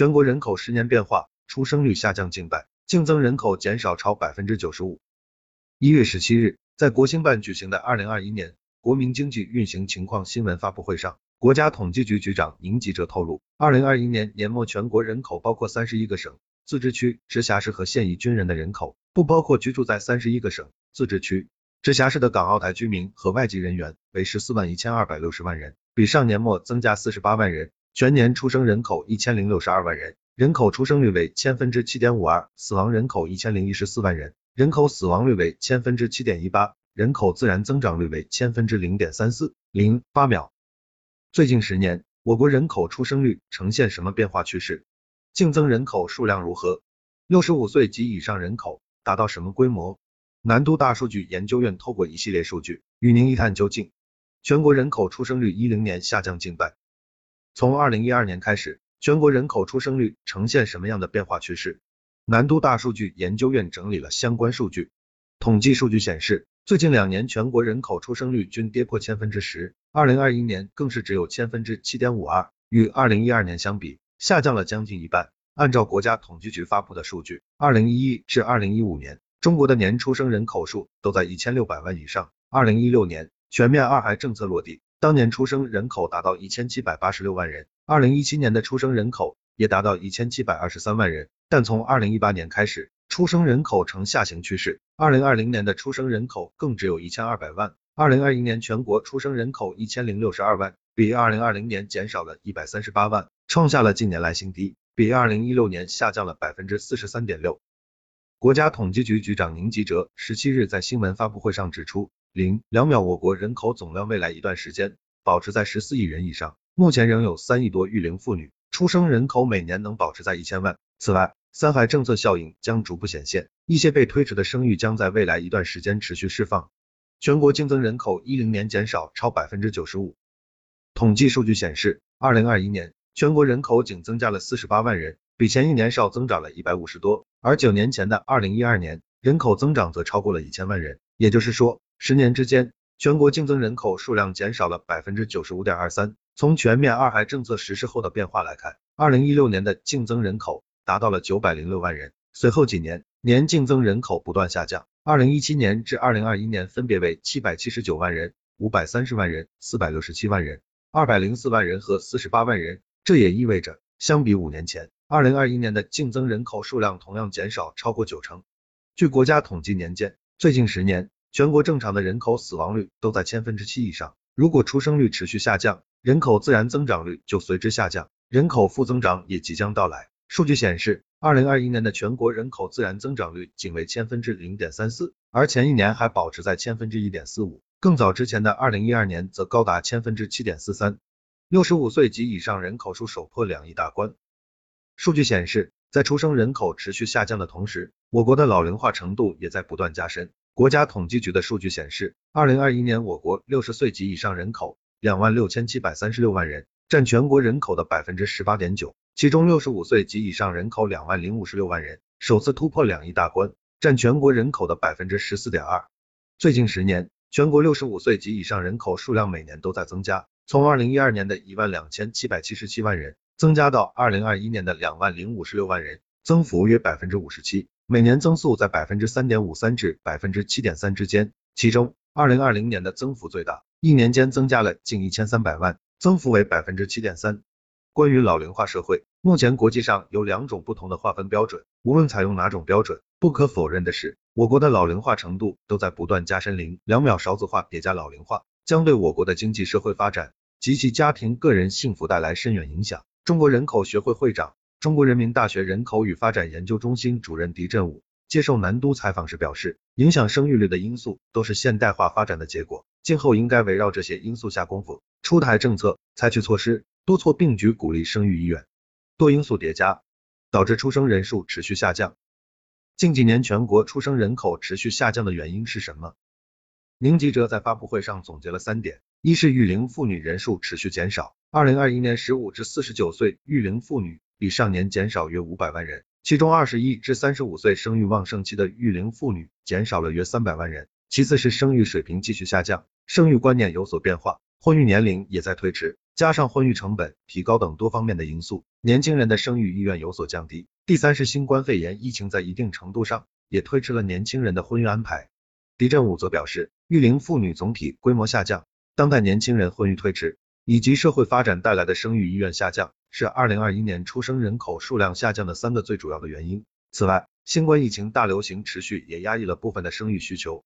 全国人口十年变化，出生率下降近百，净增人口减少超百分之九十五。一月十七日，在国新办举行的二零二一年国民经济运行情况新闻发布会上，国家统计局局长宁吉喆透露，二零二一年年末全国人口包括三十一个省、自治区、直辖市和现役军人的人口，不包括居住在三十一个省、自治区。直辖市的港澳台居民和外籍人员为十四万一千二百六十万人，比上年末增加四十八万人。全年出生人口一千零六十二万人，人口出生率为千分之七点五二，死亡人口一千零一十四万人，人口死亡率为千分之七点一八，人口自然增长率为千分之零点三四零八秒。最近十年，我国人口出生率呈现什么变化趋势？净增人口数量如何？六十五岁及以上人口达到什么规模？南都大数据研究院透过一系列数据，与您一探究竟。全国人口出生率一零年下降近半，从二零一二年开始，全国人口出生率呈现什么样的变化趋势？南都大数据研究院整理了相关数据。统计数据显示，最近两年全国人口出生率均跌破千分之十，二零二一年更是只有千分之七点五二，与二零一二年相比，下降了将近一半。按照国家统计局发布的数据，二零一一至二零一五年。中国的年出生人口数都在一千六百万以上。二零一六年全面二孩政策落地，当年出生人口达到一千七百八十六万人。二零一七年的出生人口也达到一千七百二十三万人，但从二零一八年开始，出生人口呈下行趋势。二零二零年的出生人口更只有一千二百万。二零二一年全国出生人口一千零六十二万，比二零二零年减少了一百三十八万，创下了近年来新低，比二零一六年下降了百分之四十三点六。国家统计局局长宁吉喆十七日在新闻发布会上指出，零两秒我国人口总量未来一段时间保持在十四亿人以上，目前仍有三亿多育龄妇女，出生人口每年能保持在一千万。此外，三孩政策效应将逐步显现，一些被推迟的生育将在未来一段时间持续释放。全国净增人口一零年减少超百分之九十五。统计数据显示，二零二一年全国人口仅增加了四十八万人。比前一年少增长了一百五十多，而九年前的二零一二年，人口增长则超过了一千万人。也就是说，十年之间，全国净增人口数量减少了百分之九十五点二三。从全面二孩政策实施后的变化来看，二零一六年的净增人口达到了九百零六万人，随后几年年净增人口不断下降，二零一七年至二零二一年分别为七百七十九万人、五百三十万人、四百六十七万人、二百零四万人和四十八万人。这也意味着，相比五年前。二零二一年的净增人口数量同样减少超过九成。据国家统计年鉴，最近十年全国正常的人口死亡率都在千分之七以上。如果出生率持续下降，人口自然增长率就随之下降，人口负增长也即将到来。数据显示，二零二一年的全国人口自然增长率仅为千分之零点三四，而前一年还保持在千分之一点四五。更早之前的二零一二年则高达千分之七点四三。六十五岁及以上人口数首破两亿大关。数据显示，在出生人口持续下降的同时，我国的老龄化程度也在不断加深。国家统计局的数据显示，二零二一年我国六十岁及以上人口两万六千七百三十六万人，占全国人口的百分之十八点九，其中六十五岁及以上人口两万零五十六万人，首次突破两亿大关，占全国人口的百分之十四点二。最近十年，全国六十五岁及以上人口数量每年都在增加，从二零一二年的一万两千七百七十七万人。增加到二零二一年的两万零五十六万人，增幅约百分之五十七，每年增速在百分之三点五三至百分之七点三之间。其中，二零二零年的增幅最大，一年间增加了近一千三百万，增幅为百分之七点三。关于老龄化社会，目前国际上有两种不同的划分标准，无论采用哪种标准，不可否认的是，我国的老龄化程度都在不断加深。零两秒少子化叠加老龄化，将对我国的经济社会发展及其家庭个人幸福带来深远影响。中国人口学会会长、中国人民大学人口与发展研究中心主任狄振武接受南都采访时表示，影响生育率的因素都是现代化发展的结果，今后应该围绕这些因素下功夫，出台政策，采取措施，多措并举，鼓励生育意愿。多因素叠加，导致出生人数持续下降。近几年全国出生人口持续下降的原因是什么？宁吉喆在发布会上总结了三点：一是育龄妇女人数持续减少。二零二一年，十五至四十九岁育龄妇女比上年减少约五百万人，其中二十一至三十五岁生育旺盛期的育龄妇女减少了约三百万人。其次是生育水平继续下降，生育观念有所变化，婚育年龄也在推迟。加上婚育成本提高等多方面的因素，年轻人的生育意愿有所降低。第三是新冠肺炎疫情在一定程度上也推迟了年轻人的婚育安排。狄振武则表示，育龄妇女总体规模下降，当代年轻人婚育推迟，以及社会发展带来的生育意愿下降，是二零二一年出生人口数量下降的三个最主要的原因。此外，新冠疫情大流行持续也压抑了部分的生育需求，